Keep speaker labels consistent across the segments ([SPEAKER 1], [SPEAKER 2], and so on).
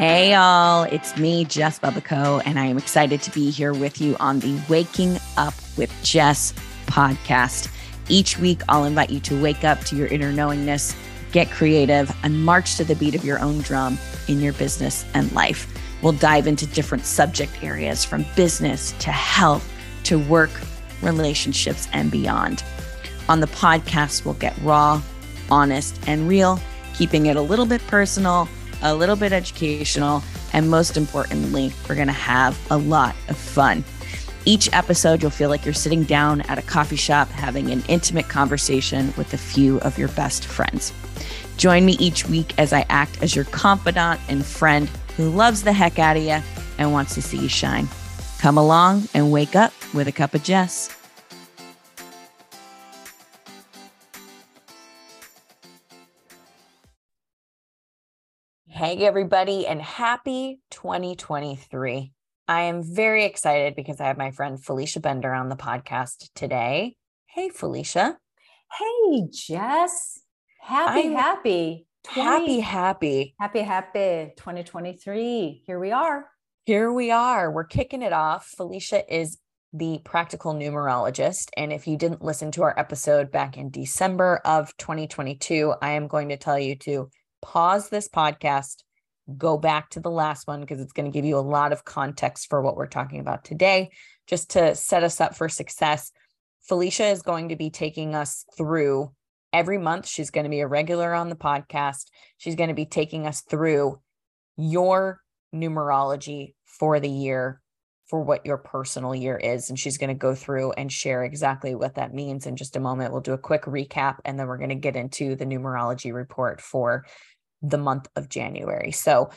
[SPEAKER 1] Hey, all, it's me, Jess Bubico, and I am excited to be here with you on the Waking Up with Jess podcast. Each week, I'll invite you to wake up to your inner knowingness, get creative, and march to the beat of your own drum in your business and life. We'll dive into different subject areas from business to health to work, relationships, and beyond. On the podcast, we'll get raw, honest, and real, keeping it a little bit personal, a little bit educational, and most importantly, we're going to have a lot of fun. Each episode, you'll feel like you're sitting down at a coffee shop having an intimate conversation with a few of your best friends. Join me each week as I act as your confidant and friend who loves the heck out of you and wants to see you shine. Come along and wake up with a cup of Jess. Hey, everybody, and happy 2023. I am very excited because I have my friend Felicia Bender on the podcast today. Hey, Felicia.
[SPEAKER 2] Hey, Jess. Happy, I'm happy.
[SPEAKER 1] 20, happy, happy.
[SPEAKER 2] Happy, happy 2023. Here we are.
[SPEAKER 1] Here we are. We're kicking it off. Felicia is the practical numerologist. And if you didn't listen to our episode back in December of 2022, I am going to tell you to pause this podcast, go back to the last one because it's going to give you a lot of context for what we're talking about today, just to set us up for success. Felicia is going to be taking us through every month. She's going to be a regular on the podcast. She's going to be taking us through your numerology for the year for what your personal year is. And she's going to go through and share exactly what that means in just a moment. We'll do a quick recap and then we're going to get into the numerology report for the month of January. So,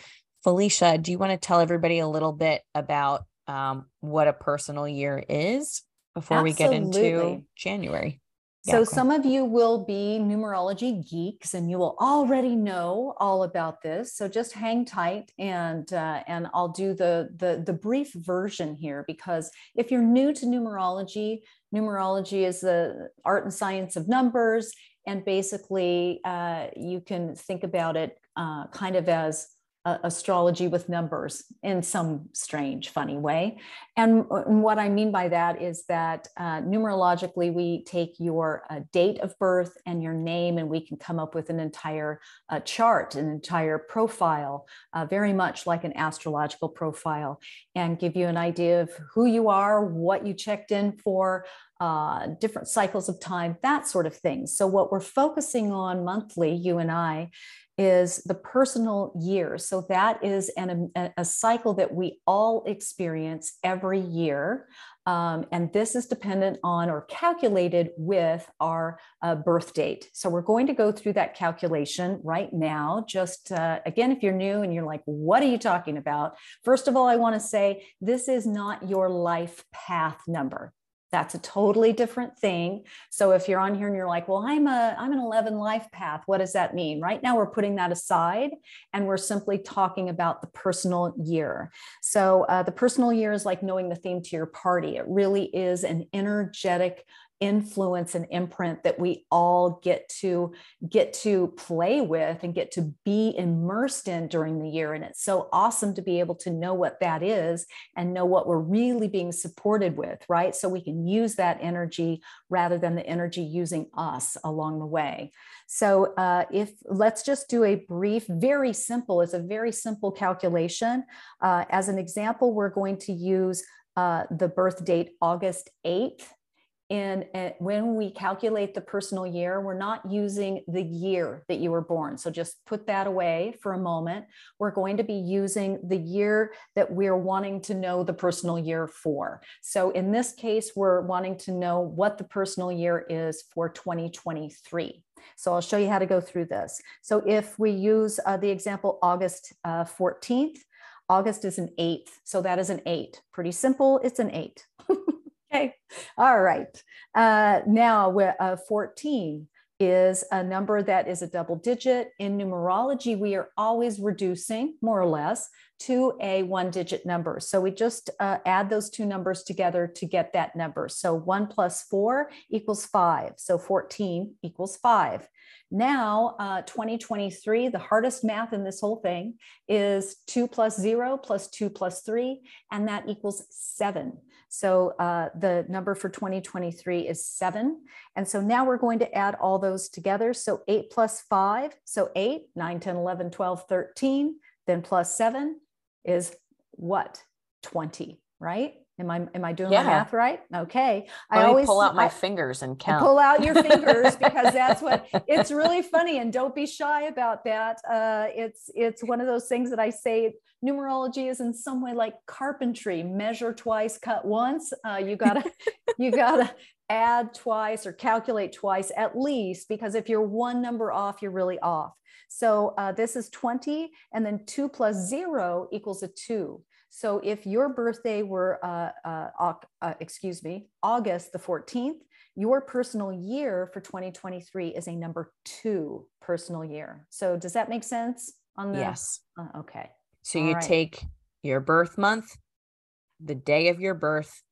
[SPEAKER 1] Felicia, do you want to tell everybody a little bit about um, what a personal year is before Absolutely. we get into January?
[SPEAKER 2] So yeah, some of you will be numerology geeks and you will already know all about this. So just hang tight and uh, and i'll do the, the the brief version here because if you're new to numerology numerology is the art and science of numbers. And basically uh, you can think about it uh, kind of as uh, astrology with numbers in some strange, funny way. And, what I mean by that is that uh, numerologically, we take your uh, date of birth and your name, and we can come up with an entire uh, chart, an entire profile, uh, very much like an astrological profile, and give you an idea of who you are, what you checked in for. Uh, different cycles of time, that sort of thing. So, what we're focusing on monthly, you and I, is the personal year. So that is an, a, a cycle that we all experience every year. Um, and this is dependent on or calculated with our uh, birth date. So we're going to go through that calculation right now. Just uh, again, if you're new and you're like, what are you talking about? First of all, I want to say this is not your life path number. That's a totally different thing. So if you're on here and you're like, well, I'm a I'm an 11 life path, what does that mean? Right now we're putting that aside and we're simply talking about the personal year. So uh, the personal year is like knowing the theme to your party. It really is an energetic influence and imprint that we all get to get to play with and get to be immersed in during the year. And it's so awesome to be able to know what that is and know what we're really being supported with right? So we can use that energy rather than the energy using us along the way. So uh, if let's just do a brief very simple it's a very simple calculation. Uh, as an example we're going to use uh, the birth date August 8th and uh, when we calculate the personal year, we're not using the year that you were born. So just put that away for a moment. We're going to be using the year that we're wanting to know the personal year for. So in this case, we're wanting to know what the personal year is for 2023. So I'll show you how to go through this. So if we use uh, the example August uh, 14th, August is an eighth. So that is an eight. Pretty simple. It's an eight. okay. All right. Uh, now uh, 14. is a number that is a double digit. In numerology, we are always reducing, more or less, to a one digit number. So we just uh, add those two numbers together to get that number. So one plus four equals five. So 14 equals five. Now, uh, 2023, the hardest math in this whole thing is two plus zero plus two plus three, and that equals seven. So uh, the number for 2023 is seven. And so now we're going to add all those together. So eight plus five, so eight, nine, 10, 11, 12, 13, then plus seven is what? 20, right? Am I am I doing yeah. my math right? Okay.
[SPEAKER 1] Let I always pull out my I, fingers and count.
[SPEAKER 2] Pull out your fingers because that's what it's really funny. And don't be shy about that. Uh, it's it's one of those things that I say numerology is in some way like carpentry. Measure twice, cut once. Uh, you gotta you gotta add twice or calculate twice at least because if you're one number off, you're really off. So uh, this is 20, and then two plus zero equals a two. So if your birthday were, uh, uh, uh, excuse me, August the 14th, your personal year for 2023 is a number two personal year. So does that make sense?
[SPEAKER 1] On the yes.
[SPEAKER 2] Uh, okay.
[SPEAKER 1] So All you right. take your birth month, the day of your birth,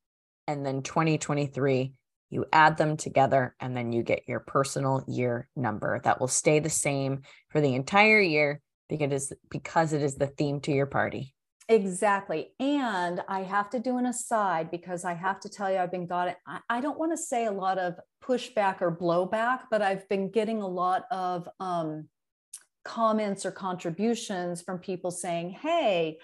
[SPEAKER 1] and then 2023. You add them together, and then you get your personal year number. That will stay the same for the entire year because it is, because it is the theme to your party.
[SPEAKER 2] Exactly. And I have to do an aside because I have to tell you, I've been got it. I, don't want to say a lot of pushback or blowback, but I've been getting a lot of um, comments or contributions from people saying, hey,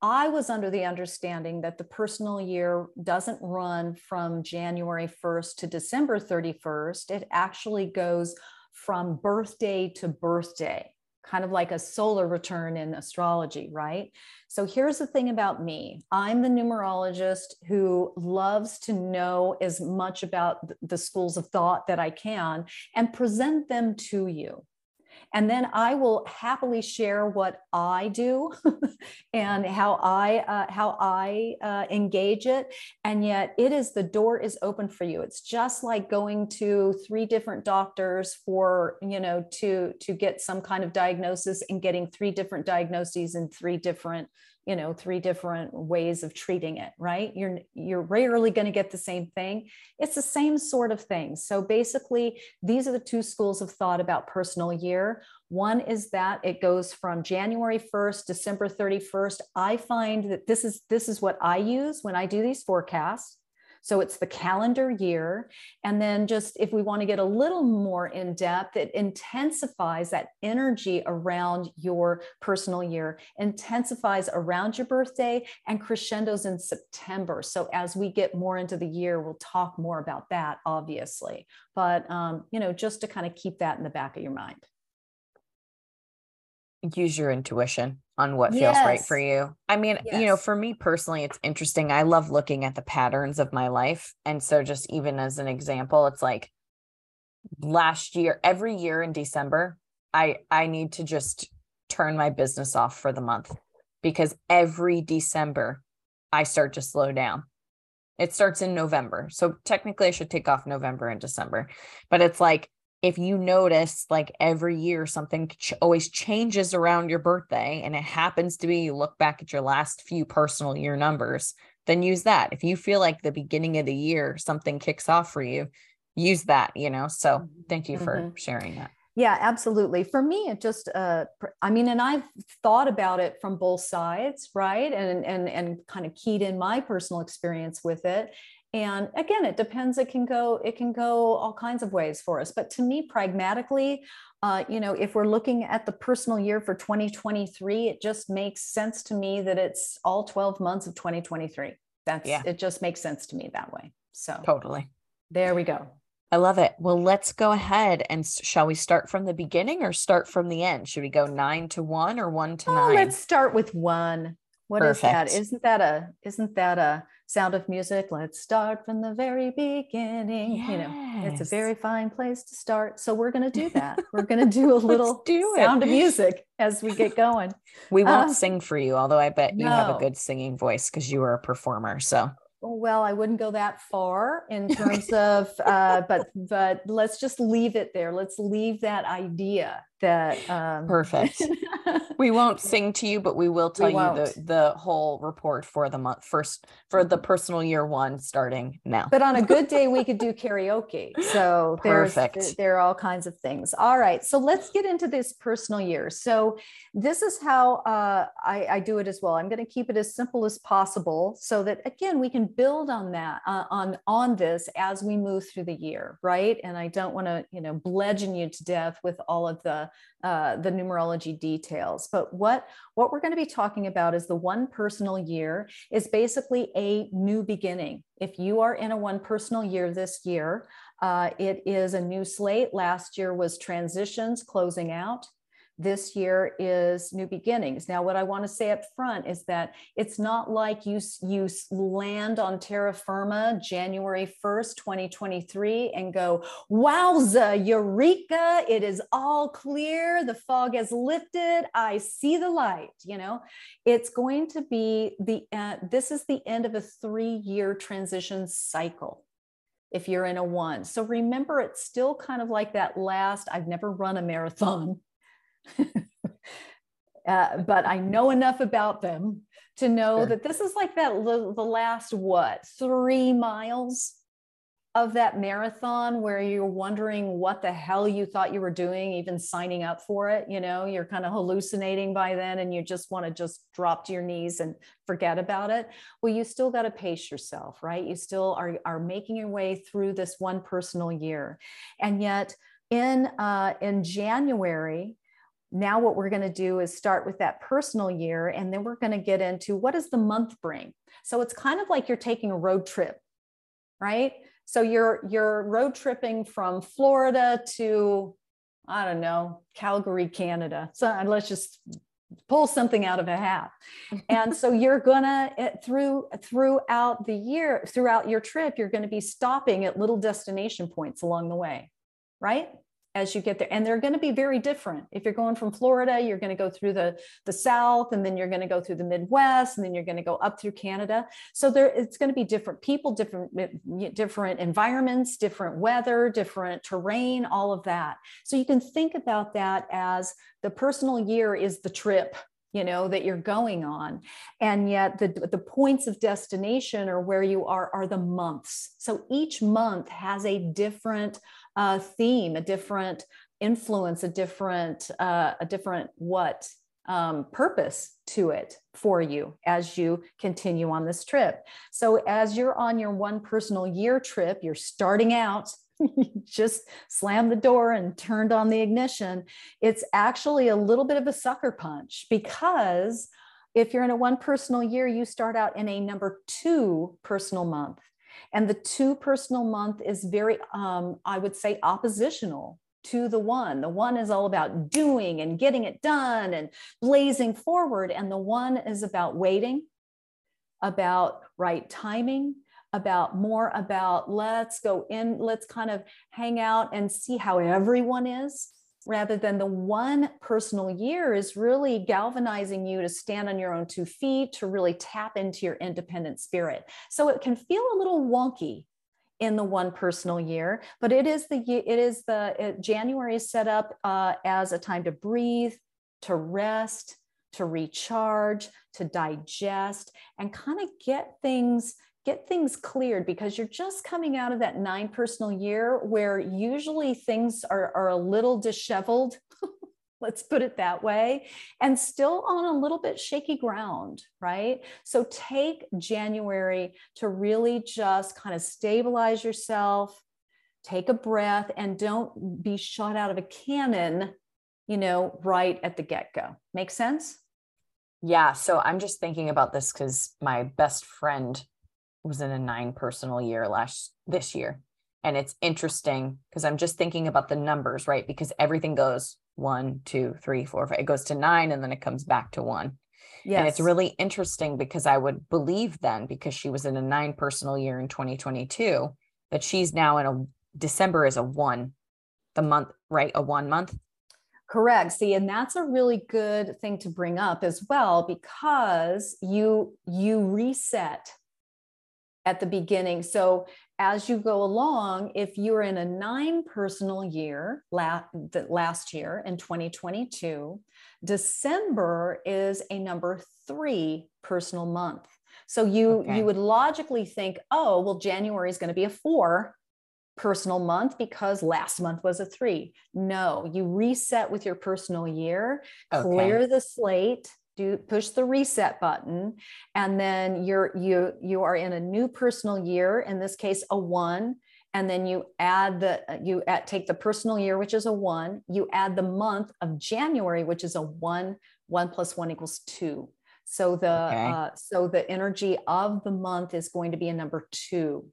[SPEAKER 2] I was under the understanding that the personal year doesn't run from January 1st to December 31st. It actually goes from birthday to birthday kind of like a solar return in astrology, right? So here's the thing about me. I'm the numerologist who loves to know as much about the schools of thought that I can and present them to you and then I will happily share what I do and how I uh, how I uh, engage it. And yet, it is the door is open for you. It's just like going to three different doctors for you know to to get some kind of diagnosis and getting three different diagnoses in three different you know three different ways of treating it right? You're you're rarely going to get the same thing. It's the same sort of thing. So basically these are the two schools of thought about personal year. One is that it goes from january 1st december 31st i find that this is this is what i use when i do these forecasts so it's the calendar year. And then just if we want to get a little more in depth, it intensifies that energy around your personal year, intensifies around your birthday and crescendos in September. So as we get more into the year, we'll talk more about that, obviously. But, um, you know, just to kind of keep that in the back of your mind
[SPEAKER 1] use your intuition on what feels right for you. I mean, yes. you know, for me personally, it's interesting. I love looking at the patterns of my life. And so, just even as an example, it's like last year, every year in December, I I need to just turn my business off for the month because every December I start to slow down. It starts in November. So technically I should take off November and December. But it's like if you notice like every year something ch- always changes around your birthday and it happens to be you look back at your last few personal year numbers then use that. If you feel like the beginning of the year something kicks off for you use that you know? So mm-hmm. thank you for mm-hmm. sharing that.
[SPEAKER 2] Yeah absolutely. For me it just uh i mean and i've thought about it from both sides right? And and and kind of keyed in my personal experience with it and again it depends it can go it can go all kinds of ways for us but to me pragmatically uh, you know if we're looking at the personal year for 2023 it just makes sense to me that it's all 12 months of 2023 that's yeah. it just makes sense to me that way so
[SPEAKER 1] totally
[SPEAKER 2] there we go
[SPEAKER 1] I love it. Well, let's go ahead and shall we start from the beginning or start from the end? Should we go nine to one or one to oh, nine?
[SPEAKER 2] Let's start with one. What Perfect. is that? Isn't that a isn't that a sound of music? Let's start from the very beginning. Yes. You know, it's a very fine place to start. So we're going to do that. We're going to do a little do sound of music as we get going.
[SPEAKER 1] We won't uh, sing for you, although I bet you no. have a good singing voice because you are a performer. So
[SPEAKER 2] well, I wouldn't go that far in terms of, uh, but but let's just leave it there. Let's leave that idea that
[SPEAKER 1] um, perfect. we won't sing to you, but we will tell we you the the whole report for the month first for the personal year one starting now.
[SPEAKER 2] But on a good day, we could do karaoke. So perfect. there are all kinds of things. All right, so let's get into this personal year. So this is how uh, I, I do it as well. I'm going to keep it as simple as possible, so that again we can build on that uh, on on this as we move through the year, right? And I don't want to you know bludgeon you to death with all of the uh, the numerology details. But what, what we're going to be talking about is the one personal year is basically a new beginning. If you are in a one personal year this year, uh, it is a new slate. Last year was transitions closing out this year is new beginnings. Now, what I want to say up front is that it's not like you, you land on terra firma January 1st, 2023, and go, wowza, eureka, it is all clear. The fog has lifted. I see the light. You know, it's going to be the, uh, this is the end of a three year transition cycle if you're in a one. So remember, it's still kind of like that last, I've never run a marathon. uh, but I know enough about them to know sure. that this is like that the last what three miles of that marathon where you're wondering what the hell you thought you were doing even signing up for it you know? You're kind of hallucinating by then and you just want to just drop to your knees and forget about it. Well you still got to pace yourself right? You still are, are making your way through this one personal year. And yet in uh, in january now what we're going to do is start with that personal year and then we're going to get into what does the month bring? So it's kind of like you're taking a road trip right? So you're you're road tripping from florida to i don't know calgary canada. So let's just pull something out of a hat. And so you're gonna eh, through throughout the year throughout your trip you're going to be stopping at little destination points along the way right as you get there. And they're going to be very different. If you're going from florida you're going to go through the the south and then you're going to go through the midwest and then you're going to go up through canada. So there it's going to be different people different eh, different environments different weather different terrain all of that. So you can think about that as the personal year is the trip you know that you're going on. And yet the, the points of destination or where you are are the months. So each month has a different uh, theme, a different influence, a different, uh, a different what um, purpose to it for you as you continue on this trip. So, as you're on your one personal year trip, you're starting out, just slammed the door and turned on the ignition. It's actually a little bit of a sucker punch because if you're in a one personal year, you start out in a number two personal month. And the two personal month is very, um, I would say, oppositional to the one. The one is all about doing and getting it done and blazing forward. And the one is about waiting, about right timing, about more about let's go in, let's kind of hang out and see how everyone is rather than the one personal year is really galvanizing you to stand on your own two feet, to really tap into your independent spirit. So it can feel a little wonky in the one personal year, but it is the it is the it, January is set up uh, as a time to breathe, to rest, to recharge, to digest, and kind of get things get things cleared because you're just coming out of that nine personal year where usually things are, are a little disheveled let's put it that way and still on a little bit shaky ground right? So take january to really just kind of stabilize yourself take a breath and don't be shot out of a cannon you know right at the get-go. Make sense?
[SPEAKER 1] Yeah so i'm just thinking about this because my best friend was in a nine personal year last this year. And it's interesting because I'm just thinking about the numbers, right? Because everything goes one, two, three, four, five. It goes to nine and then it comes back to one. Yes. And it's really interesting because I would believe then, because she was in a nine personal year in 2022, that she's now in a December is a one, the month, right? A one month.
[SPEAKER 2] Correct. See, and that's a really good thing to bring up as well because you you reset at the beginning. So as you go along, if you're in a nine personal year, la- last year in 2022, December is a number three personal month. So you okay. you would logically think, oh, well, January is going to be a four personal month because last month was a three. No, you reset with your personal year, okay. clear the slate, do push the reset button and then you're you you are in a new personal year in this case a one and then you add the you at, take the personal year which is a one you add the month of january which is a one one plus one equals two so the okay. uh, so the energy of the month is going to be a number two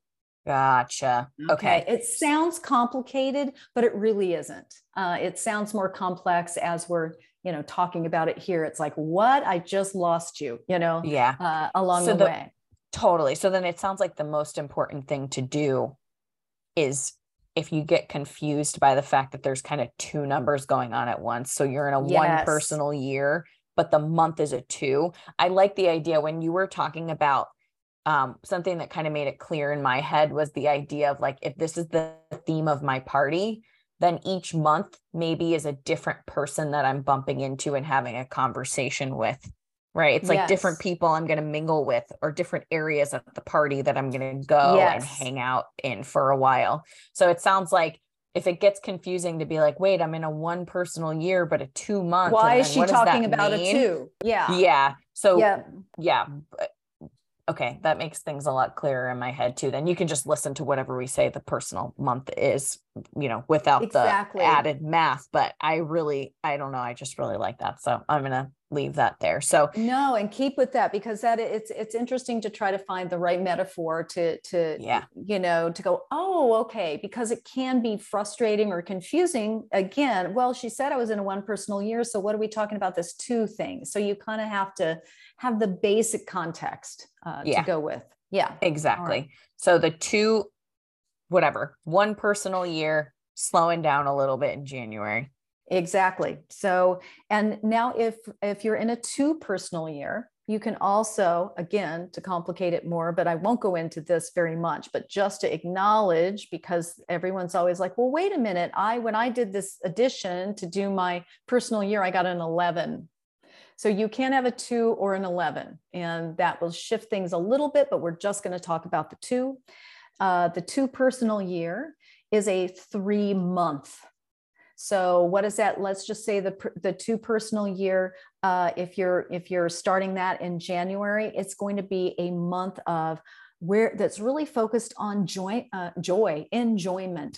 [SPEAKER 1] Gotcha. Okay.
[SPEAKER 2] okay. It sounds complicated, but it really isn't. Uh, it sounds more complex as we're you know talking about it here it's like what? I just lost you you know
[SPEAKER 1] yeah.
[SPEAKER 2] uh, along so the, the way.
[SPEAKER 1] Totally. So then it sounds like the most important thing to do is if you get confused by the fact that there's kind of two numbers going on at once. So you're in a yes. one personal year but the month is a two. I like the idea when you were talking about um, something that kind of made it clear in my head was the idea of like if this is the theme of my party then each month maybe is a different person that I'm bumping into and having a conversation with. Right. It's like yes. different people I'm going to mingle with or different areas at the party that I'm going to go yes. and hang out in for a while. So it sounds like if it gets confusing to be like, wait, I'm in a one personal year, but a two month.
[SPEAKER 2] Why is she talking about mean? a two? Yeah.
[SPEAKER 1] Yeah. So yeah. yeah okay, that makes things a lot clearer in my head too. Then you can just listen to whatever we say the personal month is, you know, without exactly. the added math. But I really, I don't know. I just really like that. So I'm going to leave that there. So
[SPEAKER 2] no, and keep with that because that it's, it's interesting to try to find the right metaphor to, to,
[SPEAKER 1] yeah,
[SPEAKER 2] you know, to go, oh, okay, because it can be frustrating or confusing. Again, well, she said I was in a one personal year. So what are we talking about this two thing? So you kind of have to, have the basic context uh, yeah. to go with. Yeah.
[SPEAKER 1] Exactly. Right. So the two, whatever, one personal year, slowing down a little bit in January.
[SPEAKER 2] Exactly. So, and now if if you're in a two personal year, you can also, again, to complicate it more, but I won't go into this very much, but just to acknowledge, because everyone's always like, well, wait a minute. I, when I did this addition to do my personal year, I got an 11. So you can have a two or an 11, and that will shift things a little bit, but we're just going to talk about the two. Uh, the two personal year is a three month. So what is that? Let's just say the, the two personal year, uh, if you're if you're starting that in January, it's going to be a month of where that's really focused on joy, uh, joy, enjoyment,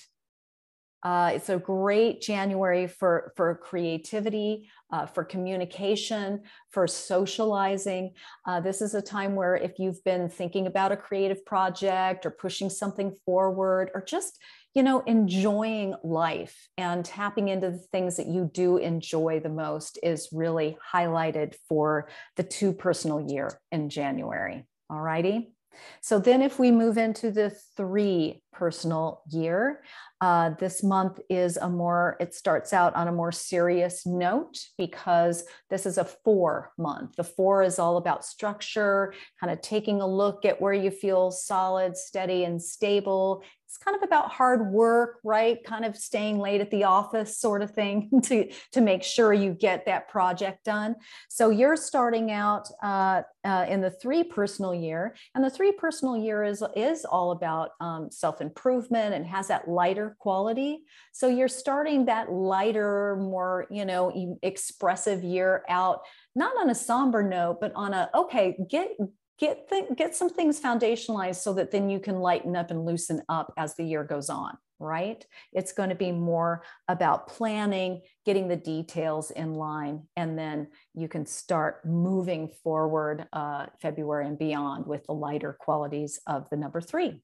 [SPEAKER 2] uh, it's a great January for, for creativity, uh, for communication, for socializing. Uh, this is a time where if you've been thinking about a creative project or pushing something forward or just, you know, enjoying life and tapping into the things that you do enjoy the most is really highlighted for the two personal year in January. All righty. So then if we move into the three personal year, uh, this month is a more, it starts out on a more serious note because this is a four month. The four is all about structure, kind of taking a look at where you feel solid, steady, and stable it's kind of about hard work, right? Kind of staying late at the office, sort of thing, to, to make sure you get that project done. So you're starting out uh, uh, in the three personal year, and the three personal year is, is all about um, self improvement and has that lighter quality. So you're starting that lighter, more, you know, expressive year out not on a somber note, but on a okay, get get th- get some things foundationalized so that then you can lighten up and loosen up as the year goes on right? It's going to be more about planning getting the details in line and then you can start moving forward uh, february and beyond with the lighter qualities of the number three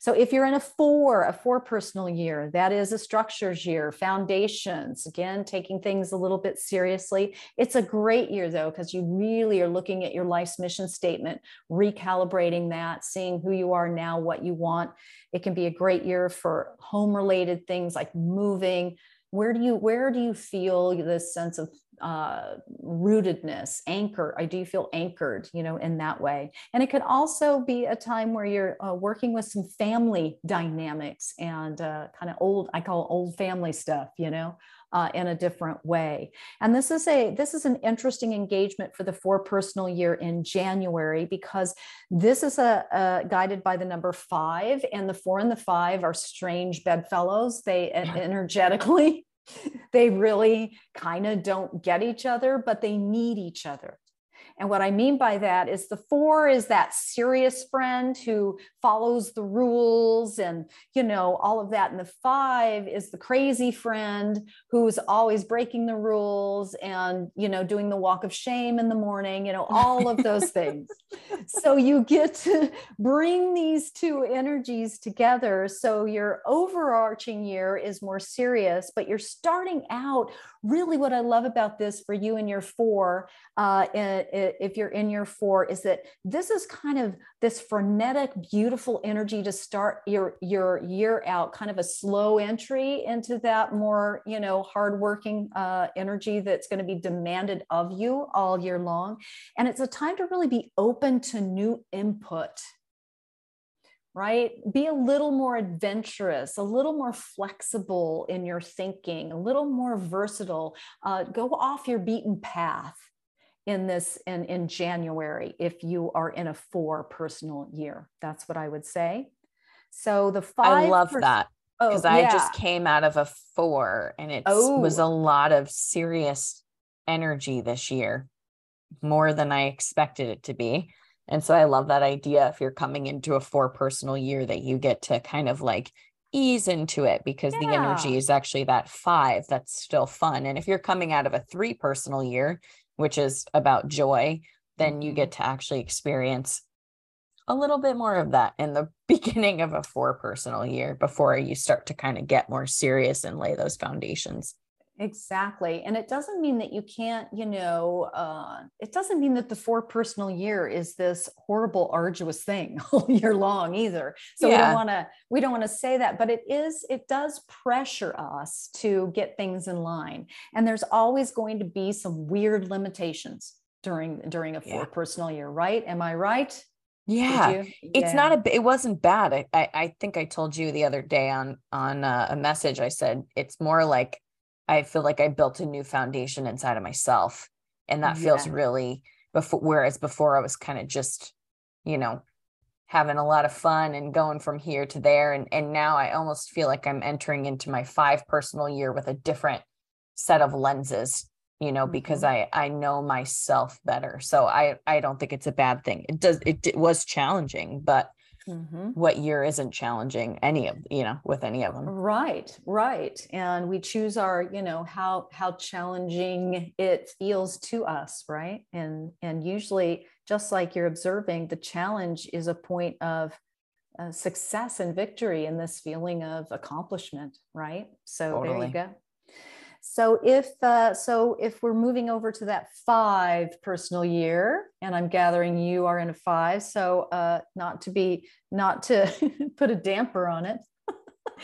[SPEAKER 2] so if you're in a four, a four personal year, that is a structures year, foundations, again, taking things a little bit seriously. It's a great year though, because you really are looking at your life's mission statement, recalibrating that, seeing who you are now, what you want. It can be a great year for home related things like moving. Where do you where do you feel this sense of uh, rootedness, anchor. I do feel anchored, you know, in that way. And it could also be a time where you're uh, working with some family dynamics and uh, kind of old, I call old family stuff, you know, uh, in a different way. And this is a this is an interesting engagement for the four personal year in January because this is a, a guided by the number five, and the four and the five are strange bedfellows. They energetically they really kind of don't get each other, but they need each other. And what I mean by that is the four is that serious friend who follows the rules and, you know, all of that. And the five is the crazy friend who's always breaking the rules and, you know, doing the walk of shame in the morning, you know, all of those things. so you get to bring these two energies together. So your overarching year is more serious, but you're starting out really what I love about this for you and your four, uh, if you're in your four, is that this is kind of this frenetic, beautiful energy to start your your year out, kind of a slow entry into that more, you know, hardworking uh, energy that's going to be demanded of you all year long, and it's a time to really be open to new input right? Be a little more adventurous, a little more flexible in your thinking, a little more versatile. Uh, go off your beaten path in this in, in January if you are in a four personal year. That's what I would say. So the five.
[SPEAKER 1] I love that because oh, I just came out of a four and it oh. was a lot of serious energy this year, more than I expected it to be. And so I love that idea if you're coming into a four personal year that you get to kind of like ease into it because yeah. the energy is actually that five that's still fun. And if you're coming out of a three personal year, which is about joy, then you get mm-hmm. to actually experience a little bit more of that in the beginning of a four personal year before you start to kind of get more serious and lay those foundations.
[SPEAKER 2] Exactly. And it doesn't mean that you can't, you know, uh, it doesn't mean that the four personal year is this horrible, arduous thing all year long either. So yeah. we don't want to, we don't want to say that, but it is, it does pressure us to get things in line. And there's always going to be some weird limitations during, during a four yeah. personal year, right? Am I right?
[SPEAKER 1] Yeah, it's not a. It wasn't bad. I, I, I think I told you the other day on on uh, a message. I said it's more like I feel like I built a new foundation inside of myself. And that yeah. feels really before whereas before I was kind of just, you know, having a lot of fun and going from here to there. And and now I almost feel like I'm entering into my five personal year with a different set of lenses, you know, mm-hmm. because I I know myself better. So I I don't think it's a bad thing. It does it, it was challenging, but Mm-hmm. What year isn't challenging any of you know with any of them?
[SPEAKER 2] Right, right. And we choose our you know how how challenging it feels to us, right? And and usually, just like you're observing, the challenge is a point of uh, success and victory in this feeling of accomplishment, right? So totally. there you go. So if uh, so, if we're moving over to that five personal year, and I'm gathering you are in a five, so uh, not to be not to put a damper on it,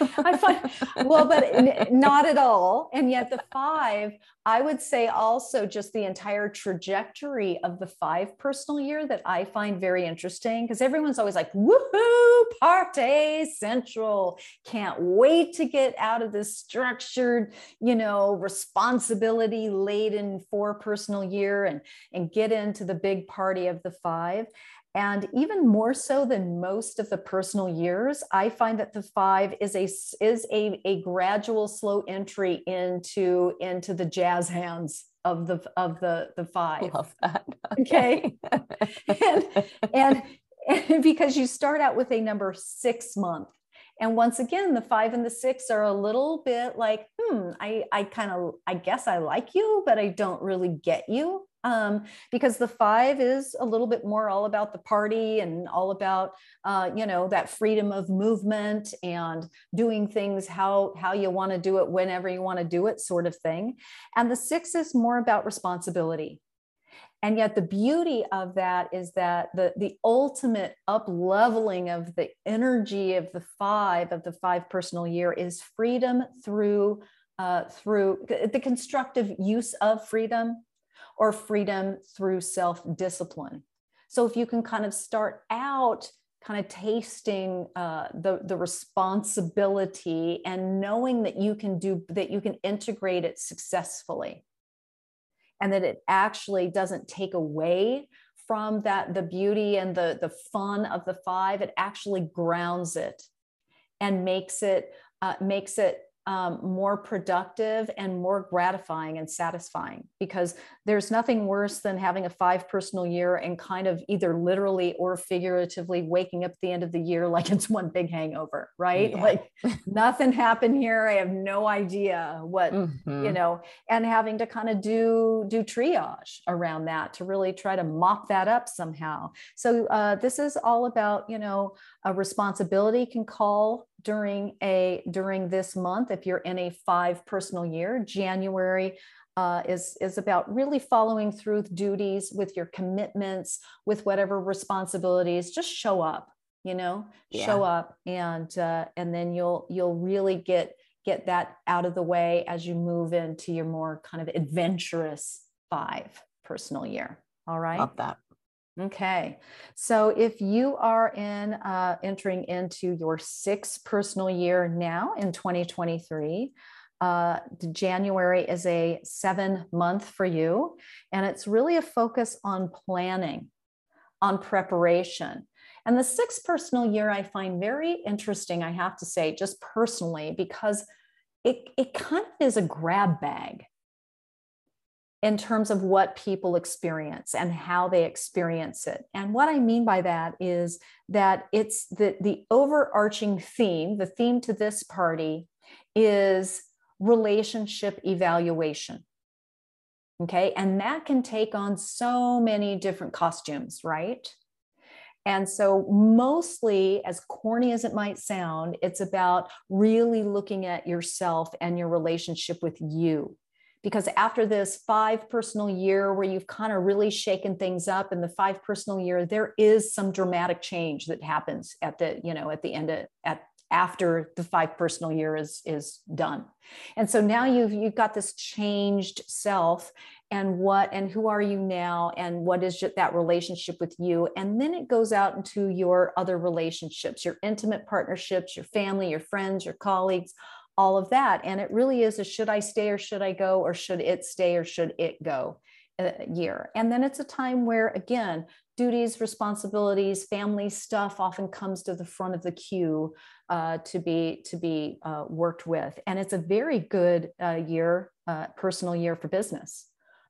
[SPEAKER 2] I find, well, but not at all. And yet, the five, I would say also just the entire trajectory of the five personal year that I find very interesting because everyone's always like, woohoo, party central. Can't wait to get out of this structured, you know, responsibility laden four personal year and, and get into the big party of the five. And even more so than most of the personal years, I find that the five is a is a, a gradual slow entry into into the jazz hands of the of the the five.
[SPEAKER 1] Love that.
[SPEAKER 2] Okay. and, and and because you start out with a number six month and once again the five and the six are a little bit like hmm i i kind of i guess i like you but i don't really get you um, because the five is a little bit more all about the party and all about uh, you know that freedom of movement and doing things how how you want to do it whenever you want to do it sort of thing. And the six is more about responsibility. And yet the beauty of that is that the the ultimate up leveling of the energy of the five of the five personal year is freedom through uh, through the constructive use of freedom or freedom through self discipline. So if you can kind of start out kind of tasting uh, the the responsibility and knowing that you can do that you can integrate it successfully and that it actually doesn't take away from that the beauty and the the fun of the five it actually grounds it and makes it uh, makes it um, more productive and more gratifying and satisfying because there's nothing worse than having a five personal year and kind of either literally or figuratively waking up at the end of the year like it's one big hangover, right? Yeah. Like nothing happened here. I have no idea what, mm-hmm. you know, and having to kind of do do triage around that to really try to mop that up somehow. So uh, this is all about, you know, a responsibility can call during a during this month if you're in a five personal year january uh, is is about really following through duties with your commitments with whatever responsibilities just show up you know? Yeah. show up and uh, and then you'll you'll really get get that out of the way as you move into your more kind of adventurous five personal year. All right?
[SPEAKER 1] Love that
[SPEAKER 2] Okay, so if you are in uh, entering into your sixth personal year now in 2023, uh, January is a seven month for you, and it's really a focus on planning, on preparation. And the sixth personal year I find very interesting, I have to say, just personally, because it, it kind of is a grab bag in terms of what people experience and how they experience it. And what I mean by that is that it's the, the overarching theme, the theme to this party is relationship evaluation. Okay. And that can take on so many different costumes, right? And so, mostly, as corny as it might sound, it's about really looking at yourself and your relationship with you because after this five personal year where you've kind of really shaken things up in the five personal year there is some dramatic change that happens at the you know at the end of at after the five personal year is is done. And so now you've you've got this changed self and what and who are you now and what is that relationship with you? And then it goes out into your other relationships your intimate partnerships your family your friends your colleagues all of that. And it really is a should I stay or should I go or should it stay or should it go uh, year. And then it's a time where, again, duties, responsibilities, family stuff often comes to the front of the queue uh, to be to be uh, worked with. And it's a very good uh, year, uh, personal year for business.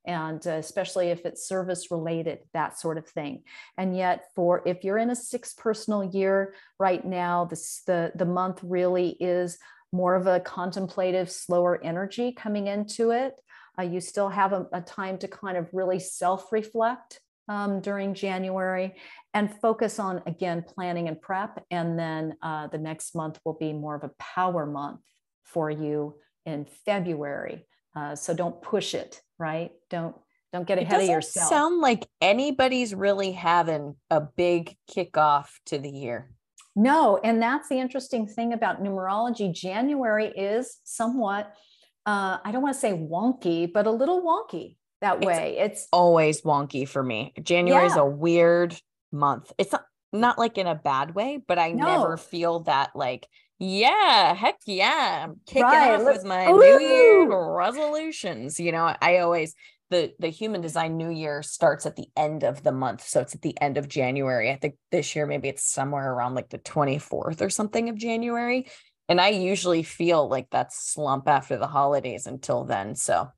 [SPEAKER 2] And uh, especially if it's service related, that sort of thing. And yet, for if you're in a six personal year right now, this, the, the month really is more of a contemplative, slower energy coming into it. Uh, you still have a, a, time to kind of really self reflect um, during January and focus on, again, planning and prep. And then uh, the next month will be more of a power month for you in February. Uh, so don't push it, right? Don't don't get ahead of yourself.
[SPEAKER 1] Sound like anybody's really having a big kickoff to the year.
[SPEAKER 2] No, and that's the interesting thing about numerology. January is somewhat, uh, I don't want to say wonky, but a little wonky that way. It's,
[SPEAKER 1] it's always wonky for me. January yeah. is a weird month. It's not, not like in a bad way, but I no. never feel that like, yeah, heck yeah, I'm kicking right. off Let's, with my ooh. New Year resolutions. You know, I always the the human design new year starts at the end of the month. So it's at the end of january. I think this year maybe it's somewhere around like the 24th or something of january. And i usually feel like that slump after the holidays until then. So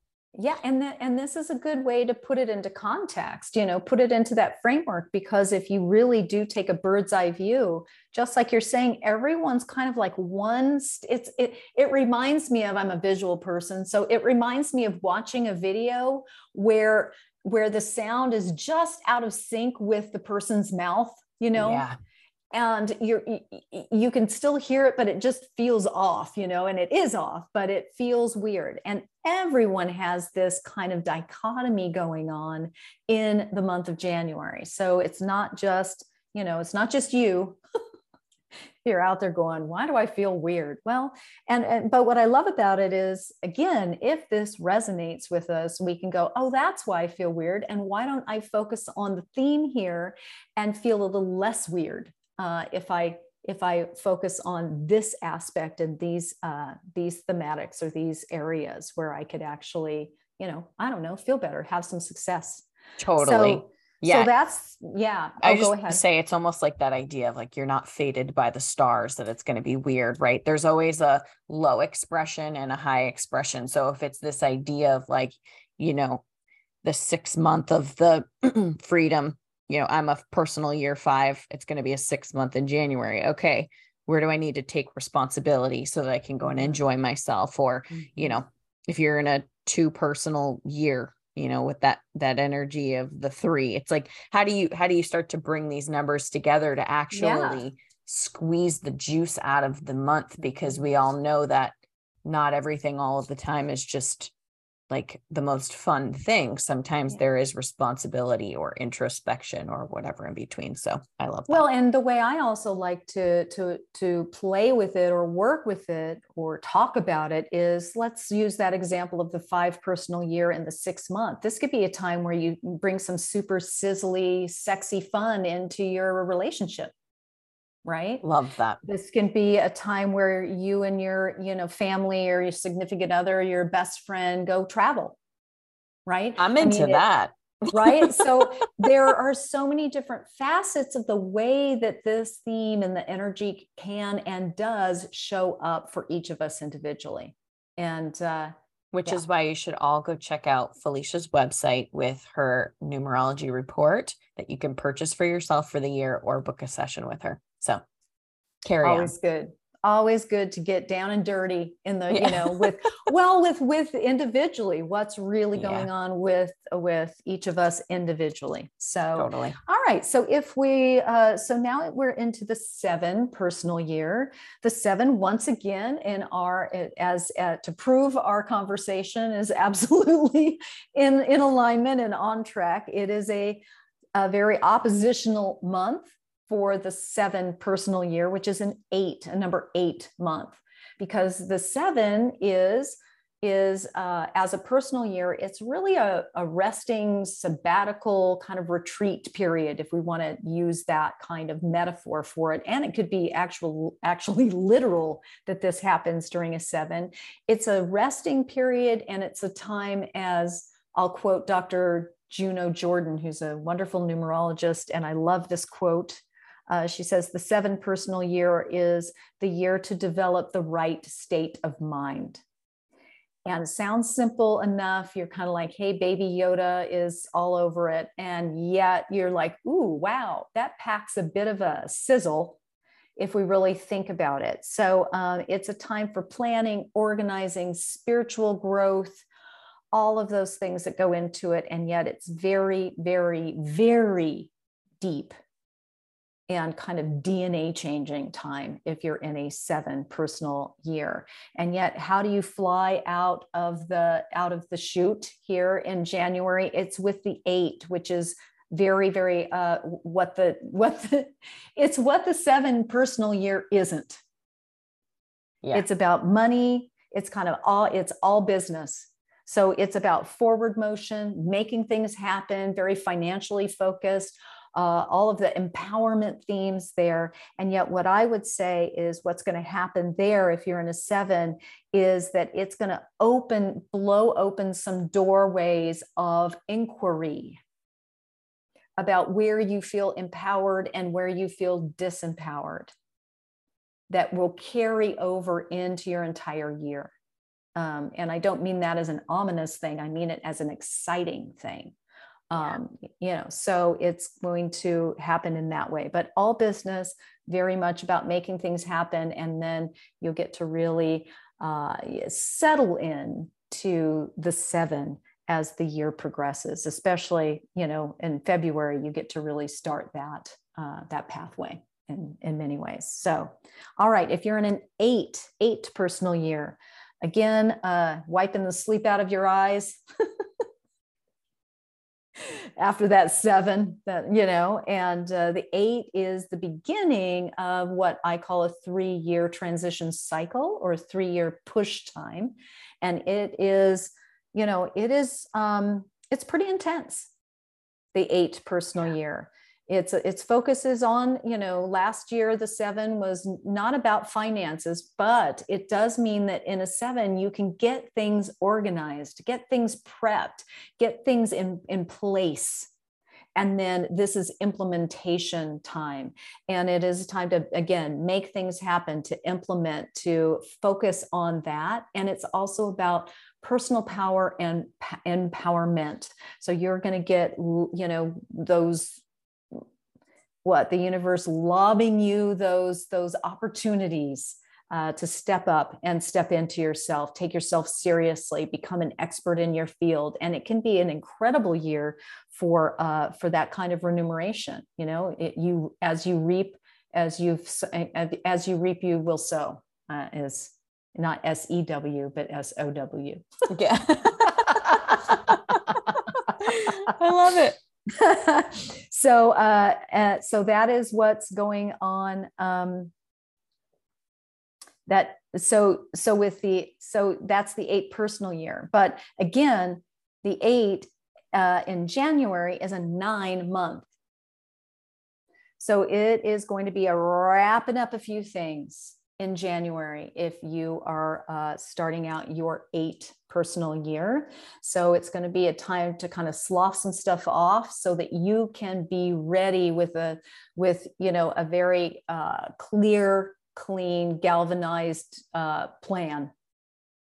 [SPEAKER 2] yeah and that and this is a good way to put it into context you know put it into that framework because if you really do take a bird's eye view just like you're saying everyone's kind of like one it's it it reminds me of i'm a visual person so it reminds me of watching a video where where the sound is just out of sync with the person's mouth you know?
[SPEAKER 1] Yeah
[SPEAKER 2] and you're you can still hear it but it just feels off you know and it is off but it feels weird and everyone has this kind of dichotomy going on in the month of january so it's not just you know it's not just you you're out there going, why do I feel weird? Well, and, and but what I love about it is again, if this resonates with us, we can go, oh, that's why I feel weird. And why don't I focus on the theme here and feel a little less weird uh, if I if I focus on this aspect and these uh, these thematics or these areas where I could actually, you know, I don't know, feel better, have some success.
[SPEAKER 1] Totally.
[SPEAKER 2] So, yeah. So that's yeah.
[SPEAKER 1] I just go ahead. say it's almost like that idea of like you're not fated by the stars that it's going to be weird, right? There's always a low expression and a high expression. So if it's this idea of like, you know, the six month of the freedom, you know, I'm a personal year five, it's going to be a six month in January. Okay. Where do I need to take responsibility so that I can go and mm-hmm. enjoy myself? Or, you mm-hmm. know, if you're in a two personal year, you know with that that energy of the three it's like how do you how do you start to bring these numbers together to actually yeah. squeeze the juice out of the month because we all know that not everything all of the time is just like the most fun thing. Sometimes yeah. there is responsibility or introspection or whatever in between. So I love that.
[SPEAKER 2] Well, and the way I also like to to to play with it or work with it or talk about it is let's use that example of the five personal year and the six month. This could be a time where you bring some super sizzly, sexy fun into your relationship right?
[SPEAKER 1] Love that.
[SPEAKER 2] This can be a time where you and your you know family or your significant other your best friend go travel right?
[SPEAKER 1] I'm into I mean, that.
[SPEAKER 2] it, right? So there are so many different facets of the way that this theme and the energy can and does show up for each of us individually. And uh
[SPEAKER 1] which yeah. is why you should all go check out Felicia's website with her numerology report that you can purchase for yourself for the year or book a session with her. So carry
[SPEAKER 2] always on. good always good to get down and dirty in the yeah. you know with well with with individually what's really going yeah. on with with each of us individually so
[SPEAKER 1] totally
[SPEAKER 2] all right so if we uh so now we're into the seven personal year the seven once again in our as uh, to prove our conversation is absolutely in in alignment and on track it is a a very oppositional month for the seven personal year, which is an eight, a number eight month, because the seven is is uh, as a personal year, it's really a, a resting sabbatical kind of retreat period, if we want to use that kind of metaphor for it. And it could be actual, actually literal that this happens during a seven. It's a resting period, and it's a time as I'll quote Dr. Juno Jordan, who's a wonderful numerologist, and I love this quote. Uh, she says the seven personal year is the year to develop the right state of mind. And sounds simple enough. You're kind of like, hey, baby Yoda is all over it. And yet you're like, ooh, wow, that packs a bit of a sizzle if we really think about it. So um, it's a time for planning, organizing, spiritual growth, all of those things that go into it. And yet it's very, very, very deep and kind of DNA changing time if you're in a seven personal year. And yet, how do you fly out of the out of the chute here in January? It's with the eight, which is very, very uh, what the what the it's what the seven personal year isn't. Yeah. It's about money. It's kind of all it's all business. So it's about forward motion, making things happen, very financially focused uh, all of the empowerment themes there. And yet, what I would say is what's going to happen there, if you're in a seven, is that it's going to open, blow open some doorways of inquiry about where you feel empowered and where you feel disempowered that will carry over into your entire year. Um, and I don't mean that as an ominous thing, I mean it as an exciting thing um, you know so it's going to happen in that way. But all business very much about making things happen and then you'll get to really uh, settle in to the seven as the year progresses especially you know in february you get to really start that uh, that pathway in, in many ways. So all right if you're in an eight eight personal year again uh, wiping the sleep out of your eyes after that seven that you know and uh, the eight is the beginning of what i call a three year transition cycle or three year push time and it is you know it is um it's pretty intense the eight personal yeah. year it's its focus is on you know last year the seven was not about finances but it does mean that in a seven you can get things organized get things prepped get things in in place. And then this is implementation time. And it is time to again make things happen to implement to focus on that. And it's also about personal power and empowerment. So you're going to get you know those what? The universe lobbing you those those opportunities uh, to step up and step into yourself take yourself seriously become an expert in your field. And it can be an incredible year for uh, for that kind of remuneration you know? It, you as you reap as you've as you reap you will sow uh, is not s-e-w but s-o-w
[SPEAKER 1] yeah. I love it
[SPEAKER 2] so uh, uh, so that is what's going on um, that so so with the so that's the eight personal year. But again the eight uh, in january is a nine month. So it is going to be a wrapping up a few things in January if you are uh, starting out your eight personal year. So it's going to be a time to kind of slough some stuff off so that you can be ready with a with you know a very uh, clear, clean, galvanized uh, plan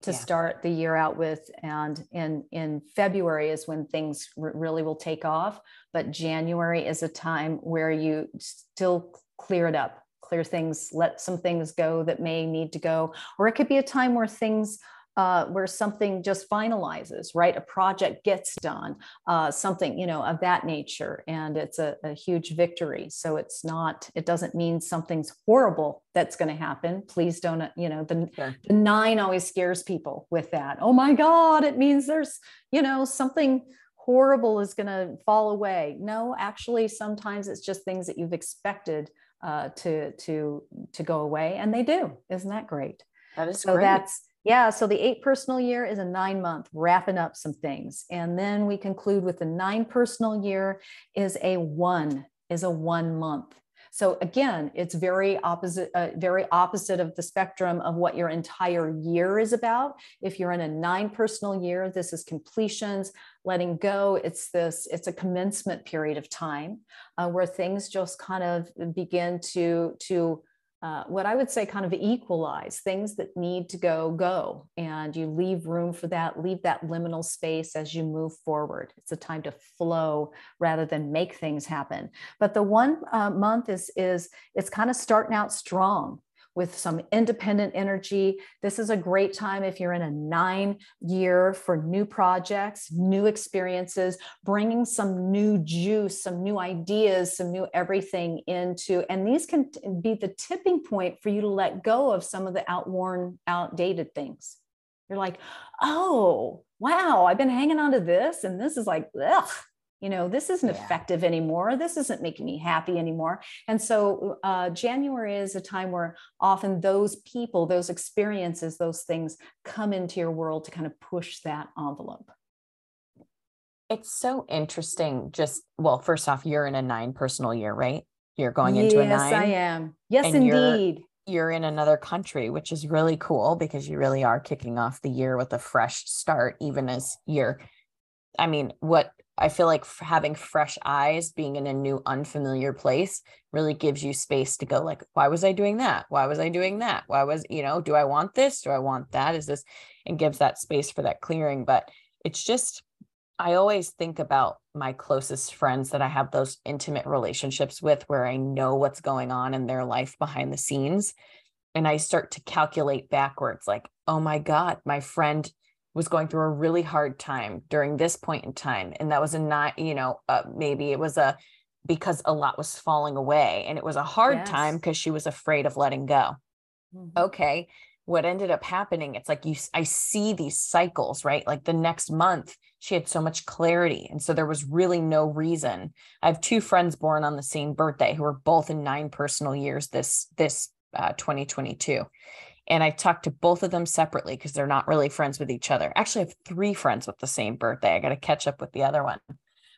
[SPEAKER 2] to yeah. start the year out with and in in february is when things r- really will take off but january is a time where you still clear it up clear things, let some things go that may need to go. Or it could be a time where things, uh, where something just finalizes, right? A project gets done, uh, something, you know, of that nature. And it's a, a huge victory. So it's not, it doesn't mean something's horrible that's going to happen. Please don't, uh, you know, the, the nine always scares people with that. Oh my God, it means there's, you know, something horrible is going to fall away. No, actually, sometimes it's just things that you've expected uh, to to to go away, and they do. Isn't that great?
[SPEAKER 1] That is
[SPEAKER 2] so.
[SPEAKER 1] Great.
[SPEAKER 2] That's yeah. So the eight personal year is a nine month, wrapping up some things, and then we conclude with the nine personal year is a one is a one month. So again, it's very opposite, uh, very opposite of the spectrum of what your entire year is about. If you're in a nine personal year, this is completions, letting go. It's this, it's a commencement period of time uh, where things just kind of begin to, to uh, what I would say kind of equalize things that need to go, go. And you leave room for that, leave that liminal space as you move forward. It's a time to flow rather than make things happen. But the one uh, month is, is it's kind of starting out strong with some independent energy. This is a great time if you're in a nine year for new projects, new experiences, bringing some new juice, some new ideas, some new everything into. And these can be the tipping point for you to let go of some of the outworn, outdated things. You're like, oh, wow, I've been hanging on to this, and this is like, ugh, you know this isn't yeah. effective anymore. This isn't making me happy anymore. And so uh, january is a time where often those people those experiences those things come into your world to kind of push that envelope.
[SPEAKER 1] It's so interesting just well first off you're in a nine personal year right? You're going into
[SPEAKER 2] yes,
[SPEAKER 1] a nine
[SPEAKER 2] yes i am. Yes indeed
[SPEAKER 1] you're, you're in another country which is really cool because you really are kicking off the year with a fresh start even as you're I mean, what I feel like having fresh eyes, being in a new, unfamiliar place really gives you space to go, like, why was I doing that? Why was I doing that? Why was, you know, do I want this? Do I want that? Is this, and gives that space for that clearing. But it's just, I always think about my closest friends that I have those intimate relationships with where I know what's going on in their life behind the scenes. And I start to calculate backwards, like, oh my God, my friend was going through a really hard time during this point in time and that was a not you know uh, maybe it was a because a lot was falling away and it was a hard yes. time because she was afraid of letting go mm-hmm. okay what ended up happening it's like you i see these cycles right like the next month she had so much clarity and so there was really no reason i have two friends born on the same birthday who are both in nine personal years this this uh, 2022 and i talked to both of them separately because they're not really friends with each other actually i have three friends with the same birthday i got to catch up with the other one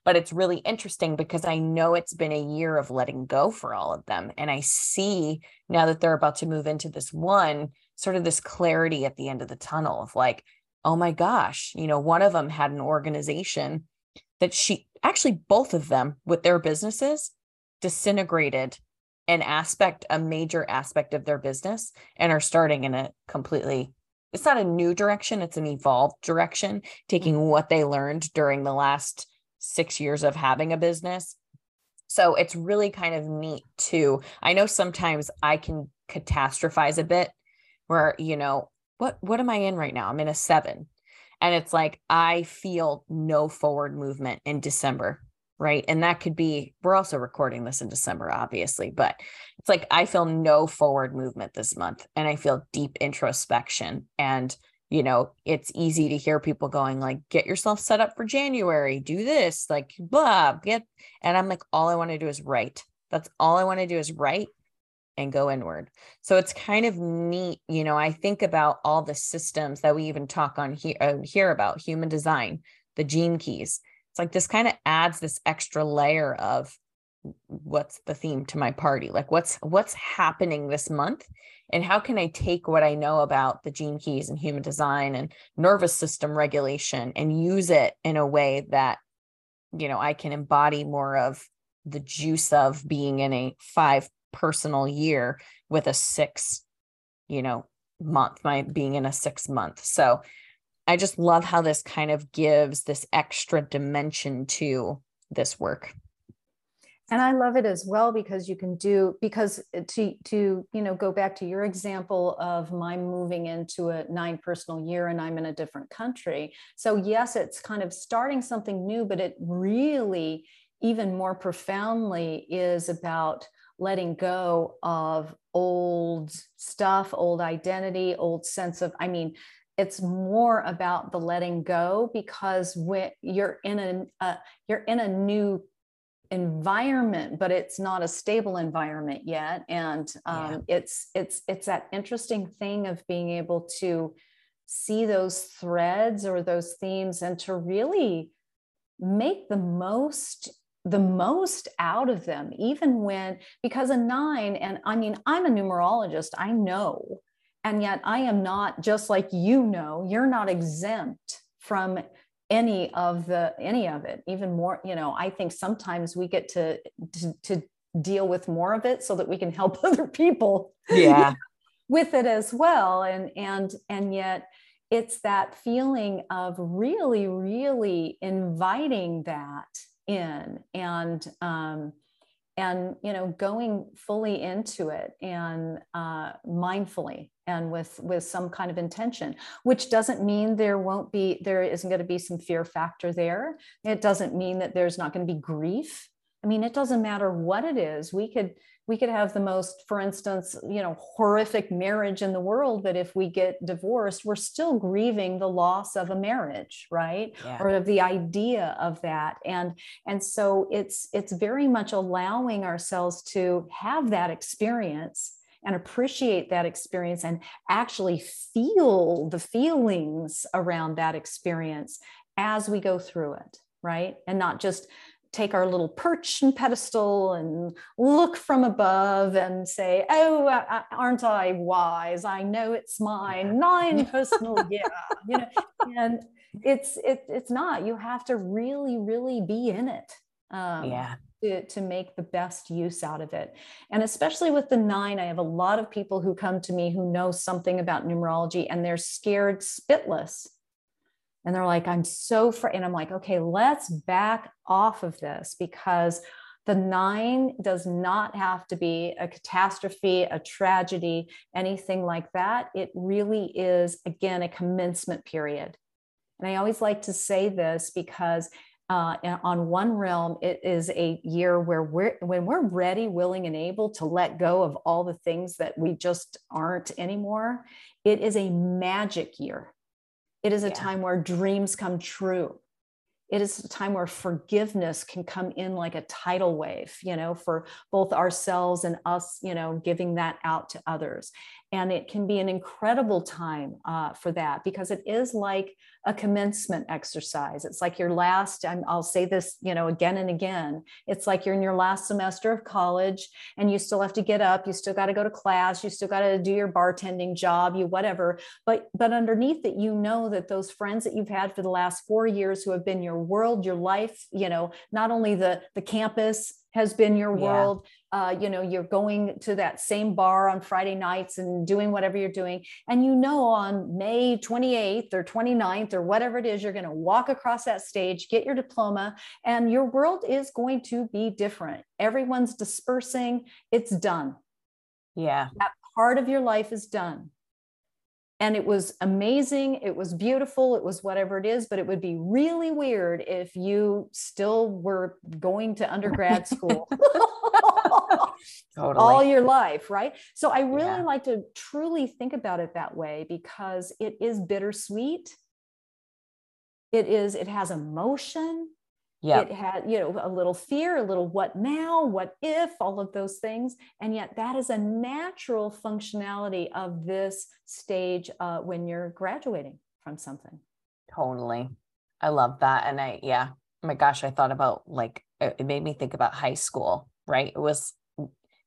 [SPEAKER 1] but it's really interesting because I know it's been a year of letting go for all of them. And I see now that they're about to move into this one, sort of this clarity at the end of the tunnel of like, oh my gosh, you know, one of them had an organization that she actually, both of them with their businesses disintegrated an aspect, a major aspect of their business and are starting in a completely it's not a new direction, it's an evolved direction, taking mm-hmm. what they learned during the last six years of having a business. So it's really kind of neat too. I know sometimes I can catastrophize a bit where, you know, what what am I in right now? I'm in a 7. And it's like I feel no forward movement in December, right? And that could be we're also recording this in December obviously, but it's like I feel no forward movement this month and I feel deep introspection. And you know it's easy to hear people going like get yourself set up for january do this like blah get and i'm like all i want to do is write. That's all i want to do is write and go inward. So it's kind of neat you know i think about all the systems that we even talk on here uh, hear about human design the gene keys like this kind of adds this extra layer of what's the theme to my party? Like what's what's happening this month? And how can i take what i know about the gene keys and human design and nervous system regulation and use it in a way that you know i can embody more of the juice of being in a five personal year with a six you know month my being in a six month. So i just love how this kind of gives this extra dimension to this work.
[SPEAKER 2] And i love it as well because you can do because to to you know go back to your example of my moving into a nine personal year and i'm in a different country. So yes it's kind of starting something new but it really even more profoundly is about letting go of old stuff old identity old sense of i mean it's more about the letting go because when you're in a uh, you're in a new environment but it's not a stable environment yet and um, yeah. it's it's it's that interesting thing of being able to see those threads or those themes and to really make the most the most out of them even when because a nine and i mean i'm a numerologist i know and yet i am not just like you know you're not exempt from any of the any of it even more you know i think sometimes we get to to, to deal with more of it so that we can help other people
[SPEAKER 1] yeah.
[SPEAKER 2] with it as well. And and and yet it's that feeling of really really inviting that in and um and you know going fully into it and uh, mindfully and with with some kind of intention which doesn't mean there won't be there isn't going to be some fear factor there. It doesn't mean that there's not going to be grief. I mean it doesn't matter what it is. We could we could have the most for instance you know horrific marriage in the world but if we get divorced we're still grieving the loss of a marriage right? Yeah. or of the idea of that. And and so it's it's very much allowing ourselves to have that experience and appreciate that experience and actually feel the feelings around that experience as we go through it right and not just take our little perch and pedestal and look from above and say, "Oh, aren't I wise? I know it's mine. Nine personal, yeah." You know, and it's it, it's not. You have to really, really be in it.
[SPEAKER 1] Um, yeah.
[SPEAKER 2] To, to make the best use out of it. And especially with the nine, I have a lot of people who come to me who know something about numerology and they're scared spitless. And they're like i'm so afraid and i'm like okay let's back off of this because the nine does not have to be a catastrophe a tragedy anything like that. It really is again a commencement period. And i always like to say this because uh, on one realm, it is a year where we're when we're ready, willing, and able to let go of all the things that we just aren't anymore. It is a magic year. It is a yeah. time where dreams come true it is a time where forgiveness can come in like a tidal wave you know for both ourselves and us you know giving that out to others and it can be an incredible time uh, for that because it is like a commencement exercise. It's like your last i will say this you know again and again it's like you're in your last semester of college and you still have to get up you still got to go to class you still got to do your bartending job you whatever. But but underneath it you know that those friends that you've had for the last four years who have been your world your life you know not only the the campus has been your world uh, you know you're going to that same bar on friday nights and doing whatever you're doing. And you know on may 28th or 29th or whatever it is you're going to walk across that stage get your diploma and your world is going to be different. Everyone's dispersing. It's done.
[SPEAKER 1] Yeah.
[SPEAKER 2] That part of your life is done. And it was amazing. It was beautiful. It was whatever it is but it would be really weird if you still were going to undergrad school totally. all your life right? So i really yeah. like to truly think about it that way because it is bittersweet. It is it has emotion. Yeah it had you know a little fear a little what now what if all of those things. And yet that is a natural functionality of this stage uh, when you're graduating from something.
[SPEAKER 1] Totally. I love that. And i yeah oh my gosh i thought about like it made me think about high school right? It was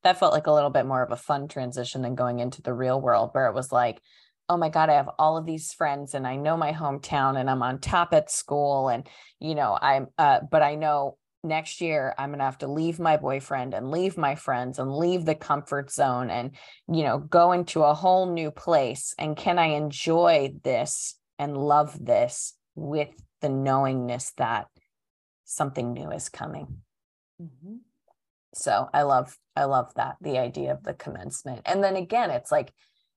[SPEAKER 1] that felt like a little bit more of a fun transition than going into the real world where it was like oh my god i have all of these friends and i know my hometown and i'm on top at school and you know i'm uh, but i know next year i'm going to have to leave my boyfriend and leave my friends and leave the comfort zone and you know go into a whole new place and can i enjoy this and love this with the knowingness that something new is coming mm-hmm. So i love i love that the idea of the commencement and then again it's like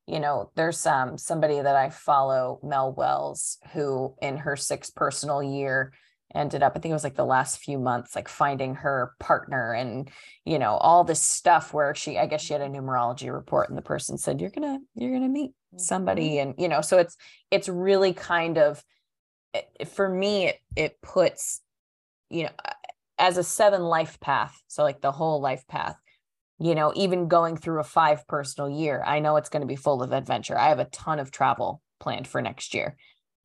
[SPEAKER 1] you know, there's um, somebody that I follow, Mel Wells, who in her sixth personal year ended up, I think it was like the last few months, like finding her partner and, you know, all this stuff where she, I guess she had a numerology report and the person said, you're going to, you're to meet somebody. Mm-hmm. And, you know, so it's, it's really kind of, for me, it, it puts, you know, as a seven life path. So like the whole life path, you know, even going through a five personal year, I know it's going to be full of adventure. I have a ton of travel planned for next year.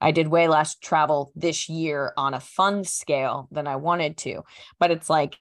[SPEAKER 1] I did way less travel this year on a fun scale than I wanted to. But it's like,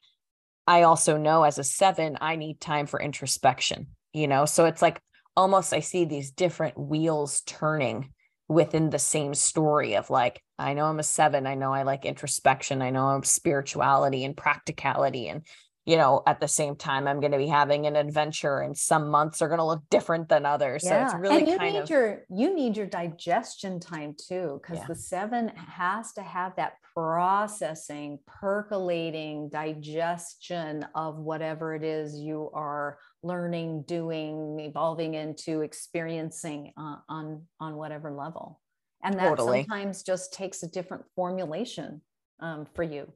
[SPEAKER 1] I also know as a seven, I need time for introspection, you know? So it's like almost I see these different wheels turning within the same story of like, I know I'm a seven. I know I like introspection. I know I'm spirituality and practicality and you know, at the same time, I'm going to be having an adventure, and some months are going to look different than others. Yeah. So it's really
[SPEAKER 2] and you
[SPEAKER 1] kind
[SPEAKER 2] need
[SPEAKER 1] of
[SPEAKER 2] your you need your digestion time too, because yeah. the seven has to have that processing, percolating digestion of whatever it is you are learning, doing, evolving into, experiencing uh, on on whatever level, and that totally. sometimes just takes a different formulation um, for you.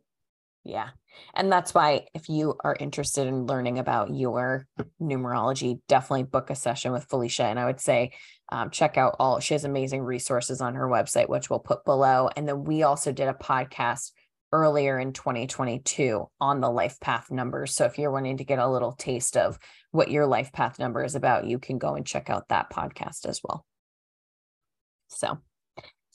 [SPEAKER 1] Yeah. And that's why if you are interested in learning about your numerology, definitely book a session with Felicia. And I would say um, check out all, she has amazing resources on her website, which we'll put below. And then we also did a podcast earlier in 2022 on the life path numbers. So if you're wanting to get a little taste of what your life path number is about, you can go and check out that podcast as well. So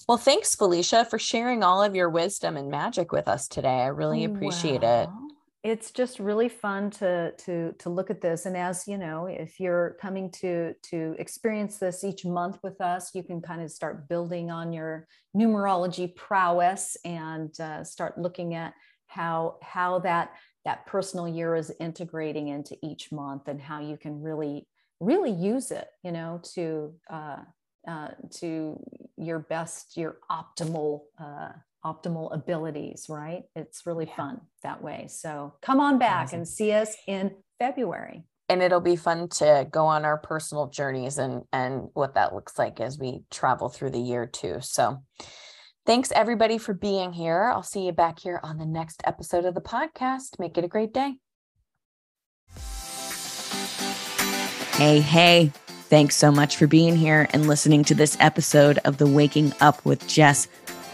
[SPEAKER 1] well, thanks, Felicia, for sharing all of your wisdom and magic with us today. I really oh, appreciate well, it.
[SPEAKER 2] It's just really fun to to to look at this. And as you know, if you're coming to to experience this each month with us, you can kind of start building on your numerology prowess and uh, start looking at how how that that personal year is integrating into each month and how you can really really use it you know to uh, uh, to your best, your optimal, uh, optimal abilities, right? It's really yeah. fun that way. So come on back awesome. and see us in February.
[SPEAKER 1] And it'll be fun to go on our personal journeys and and what that looks like as we travel through the year too. So Thanks everybody for being here. I'll see you back here on the next episode of the podcast. Make it a great day. Hey, hey. Thanks so much for being here and listening to this episode of the Waking Up with Jess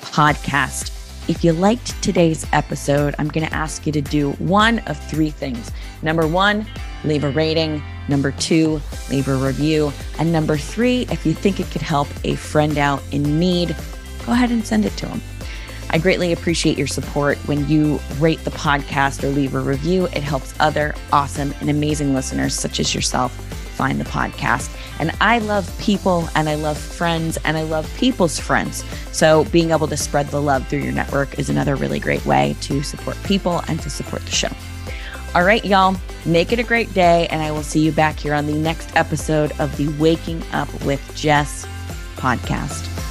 [SPEAKER 1] podcast. If you liked today's episode, I'm going to ask you to do one of three things. Number one, leave a rating. Number two, leave a review. And number three, if you think it could help a friend out in need, go ahead and send it to them. I greatly appreciate your support when you rate the podcast or leave a review. It helps other awesome and amazing listeners, such as yourself, find the podcast. And I love people and I love friends and I love people's friends. So being able to spread the love through your network is another really great way to support people and to support the show. All right, y'all, make it a great day. And I will see you back here on the next episode of the Waking Up with Jess podcast.